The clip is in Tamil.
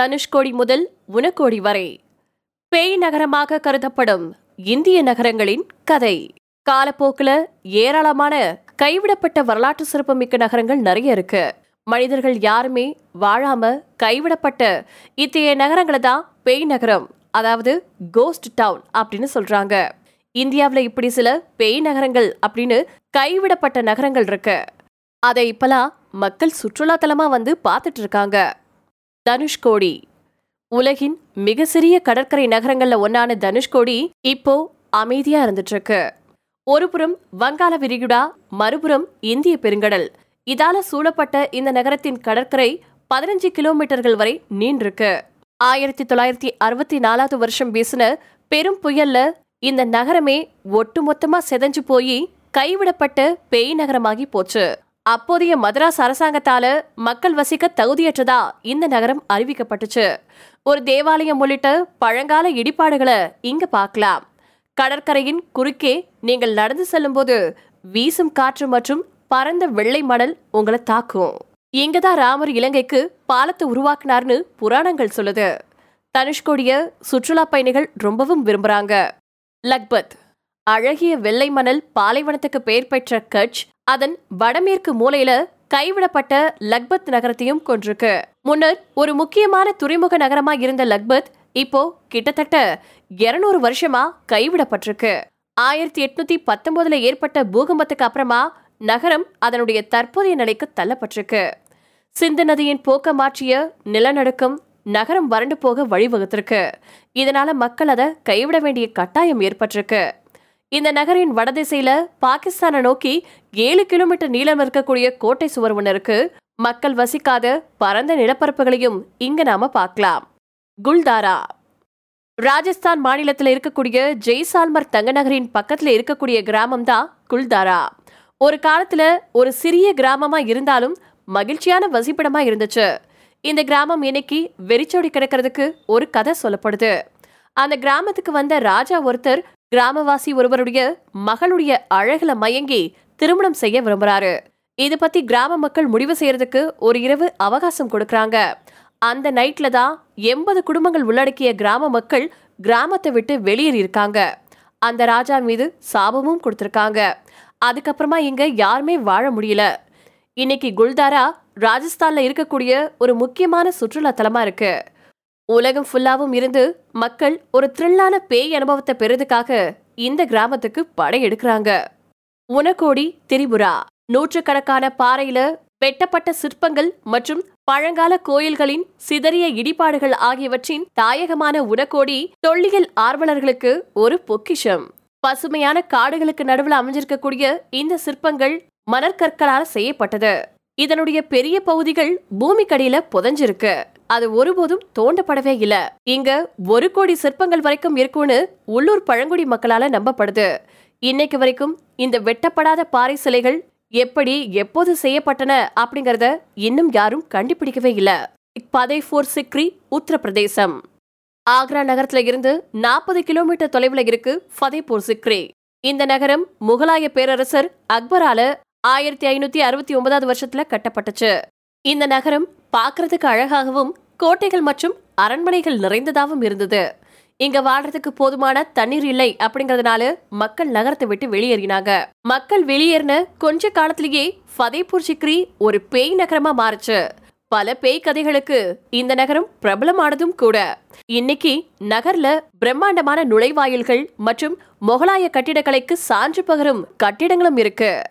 தனுஷ்கோடி முதல் உனக்கோடி வரை. பேய் நகரமாக கருதப்படும் இந்திய நகரங்களின் கதை. காலப்போக்கில் ஏராளமான கைவிடப்பட்ட வரலாற்று சிறப்புமிக்க நகரங்கள் நிறைய இருக்கு. மனிதர்கள் யாருமே வாழாம கைவிடப்பட்ட இத்தகைய நகரங்களை தான் பேய் நகரம் அதாவது கோஸ்ட் டவுன் அப்படின்னு சொல்றாங்க. இந்தியாவில் இப்படி சில பேய் நகரங்கள் அப்படின்னு கைவிடப்பட்ட நகரங்கள் இருக்கு. அதை இப்பெல்லாம் மக்கள் சுற்றுலாத்தலமா வந்து பார்த்துட்டு இருக்காங்க. தனுஷ்கோடி உலகின் மிக சிறிய கடற்கரை நகரங்கள்ல ஒன்னான தனுஷ்கோடி இப்போ அமைதியா இருந்துட்டு இருக்கு ஒருபுறம் வங்காள விரிகுடா மறுபுறம் இந்திய பெருங்கடல். இதால சூழப்பட்ட இந்த நகரத்தின் கடற்கரை பதினஞ்சு கிலோமீட்டர்கள் வரை நீண்டிருக்கு. ஆயிரத்தி தொள்ளாயிரத்தி அறுபத்தி நாலாவது வருஷம் வீசின பெரும் புயல்ல இந்த நகரமே ஒட்டுமொத்தமா செதஞ்சு போய் கைவிடப்பட்ட பேய் நகரமாகி போச்சு. அப்போதைய மதராஸ் அரசாங்கத்தால மக்கள் வசிக்க தகுதியற்றதா இந்த நகரம் அறிவிக்கப்பட்டுச்சு. ஒரு தேவாலயம் உள்ளிட்ட பழங்கால இடிபாடுகளை இங்க பார்க்கலாம். கடற்கரையின் குறுக்கே நீங்கள் நடந்து செல்லும்போது வீசும் காற்று மற்றும் பரந்த வெள்ளை மணல் உங்களை தாக்கும். இங்கதான் ராமர் இலங்கைக்கு பாலத்தை உருவாக்குனார்னு புராணங்கள் சொல்லுது. தனுஷ்கோடிய சுற்றுலா பயணிகள் ரொம்பவும் விரும்புறாங்க. லக்பத் அழகிய வெள்ளை மணல் பாலைவனத்துக்கு பெயர் பெற்ற கட்ச் அதன் வடமேற்கு மூலையில கைவிடப்பட்ட லக்பத் நகரத்தையும் கொன்றிருக்கு முன்னர் ஒரு முக்கியமான துறைமுக நகரமா இருந்த லக்பத் இப்போ கிட்டத்தட்ட 200 வருஷமா கைவிடப்பட்டிருக்கு. ஆயிரத்தி எட்நூத்தி பத்தொன்பதுல ஏற்பட்ட பூகம்பத்துக்கு அப்புறமா நகரம் அதனுடைய தற்போதைய நிலைக்கு தள்ளப்பட்டிருக்கு. சிந்து நதியின் போக்க மாற்றிய நிலநடுக்கம் நகரம் வறண்டு போக வழிவகுத்திருக்கு. இதனால மக்கள் அதை கைவிட வேண்டிய கட்டாயம் ஏற்பட்டிருக்கு. இந்த நகரின் வடதிசையில பாகிஸ்தானை நோக்கி ஏழு கிலோமீட்டர் நீளம் இருக்கக்கூடிய கோட்டை சுவர் ஒன்று இருக்கு. மக்கள் வசிக்காத பரந்த நிலப்பரப்புகளையும் இங்க நாம பார்க்கலாம். குல்தாரா. ராஜஸ்தான் மாநிலத்தில் இருக்கக்கூடிய ஜெய்சால்மர் தங்க நகரின் பக்கத்தில் இருக்கக்கூடிய கிராமம் தான் குல்தாரா. ஒரு காலத்துல ஒரு சிறிய கிராமமா இருந்தாலும் மகிழ்ச்சியான வசிப்பிடமா இருந்துச்சு. இந்த கிராமம் இன்னைக்கு வெறிச்சோடி கிடக்கிறதுக்கு ஒரு கதை சொல்லப்படுது. அந்த கிராமத்துக்கு வந்த ராஜா ஒருத்தர் கிராமவாசி ஒருவருடைய மகளுடைய அழகுல மயங்கி திருமணம் செய்ய விரும்புறாரு. இது பத்தி கிராம மக்கள் முடிவு செய்யறதுக்கு ஒரு இரவு அவகாசம் கொடுக்கறாங்க. அந்த நைட்ல தான் எண்பது குடும்பங்கள் உள்ளடக்கிய கிராம மக்கள் கிராமத்தை விட்டு வெளியேறி இருக்காங்க. அந்த ராஜா மீது சாபமும் கொடுத்துருக்காங்க. அதுக்கப்புறமா இங்க யாருமே வாழ முடியல. இன்னைக்கு குல்தாரா ராஜஸ்தான்ல இருக்கக்கூடிய ஒரு முக்கியமான சுற்றுலா தலமா இருக்கு. உலகம் ஃபுல்லாவும் இருந்து மக்கள் ஒரு த்ரில்லான பேய் அனுபவத்தை பெறதுக்காக இந்த கிராமத்துக்கு படையெடுக்கிறாங்க உனக்கோடி திரிபுரா. நூற்றுக்கணக்கான பாறையில வெட்டப்பட்ட சிற்பங்கள் மற்றும் பழங்கால கோயில்களின் சிதறிய இடிபாடுகள் ஆகியவற்றின் தாயகமான உனக்கோடி தொல்லியல் ஆர்வலர்களுக்கு ஒரு பொக்கிஷம். பசுமையான காடுகளுக்கு நடுவில் அமைஞ்சிருக்கக்கூடிய இந்த சிற்பங்கள் மணற்கற்களால் செய்யப்பட்டது. இதனுடைய பெரிய பகுதிகள் பூமிக்கடியில புதஞ்சிருக்கு. அது ஒருபோதும் தோண்டப்படவே இல்ல. இங்க ஒரு கோடி சிற்பங்கள் வரைக்கும் இருக்கும்னு உள்ளூர் பழங்குடி மக்களால நம்பப்படுது. இன்னைக்கு வரைக்கும் இந்த வெட்டப்படாத பாறை சிலைகள் எப்படி எப்போது செய்யப்பட்டன அப்படிங்கறத இன்னும் யாரும் கண்டுபிடிக்கவே இல்ல. பதைஃபோர் சிக்ரி உத்தரப்பிரதேசம். ஆக்ரா நகரத்துல இருந்து நாற்பது கிலோமீட்டர் தொலைவில் இருக்கு ஃபதேபூர் சிக்ரி. இந்த நகரம் முகலாய பேரரசர் அக்பரால ஆயிரத்தி ஐநூத்தி அறுபத்தி ஒன்பதாவது வருஷத்துல கட்டப்பட்டுச்சு. இந்த நகரம் பார்க்கறதுக்கு அழகாகவும் கோட்டைகள் மற்றும் அரண்மனைகள் நிறைந்ததாகவும் இருந்தது. இங்க வாழ்றதுக்கு போதுமான தண்ணீர் இல்லை அப்படிங்கறதுனால மக்கள் நகரத்தை விட்டு வெளியேறினாங்க. மக்கள் வெளியேறின கொஞ்ச காலத்திலேயே ஃபதேபூர் சிக்ரி ஒரு பேய் நகரமா மாறுச்சு. பல பேய் கதைகளுக்கு இந்த நகரம் பிரபலமானதும் கூட. இன்னைக்கு நகர்ல பிரம்மாண்டமான நுழைவாயில்கள் மற்றும் முகலாய கட்டிடக்கலைக்கு சான்று பகரும் கட்டிடங்களும் இருக்கு.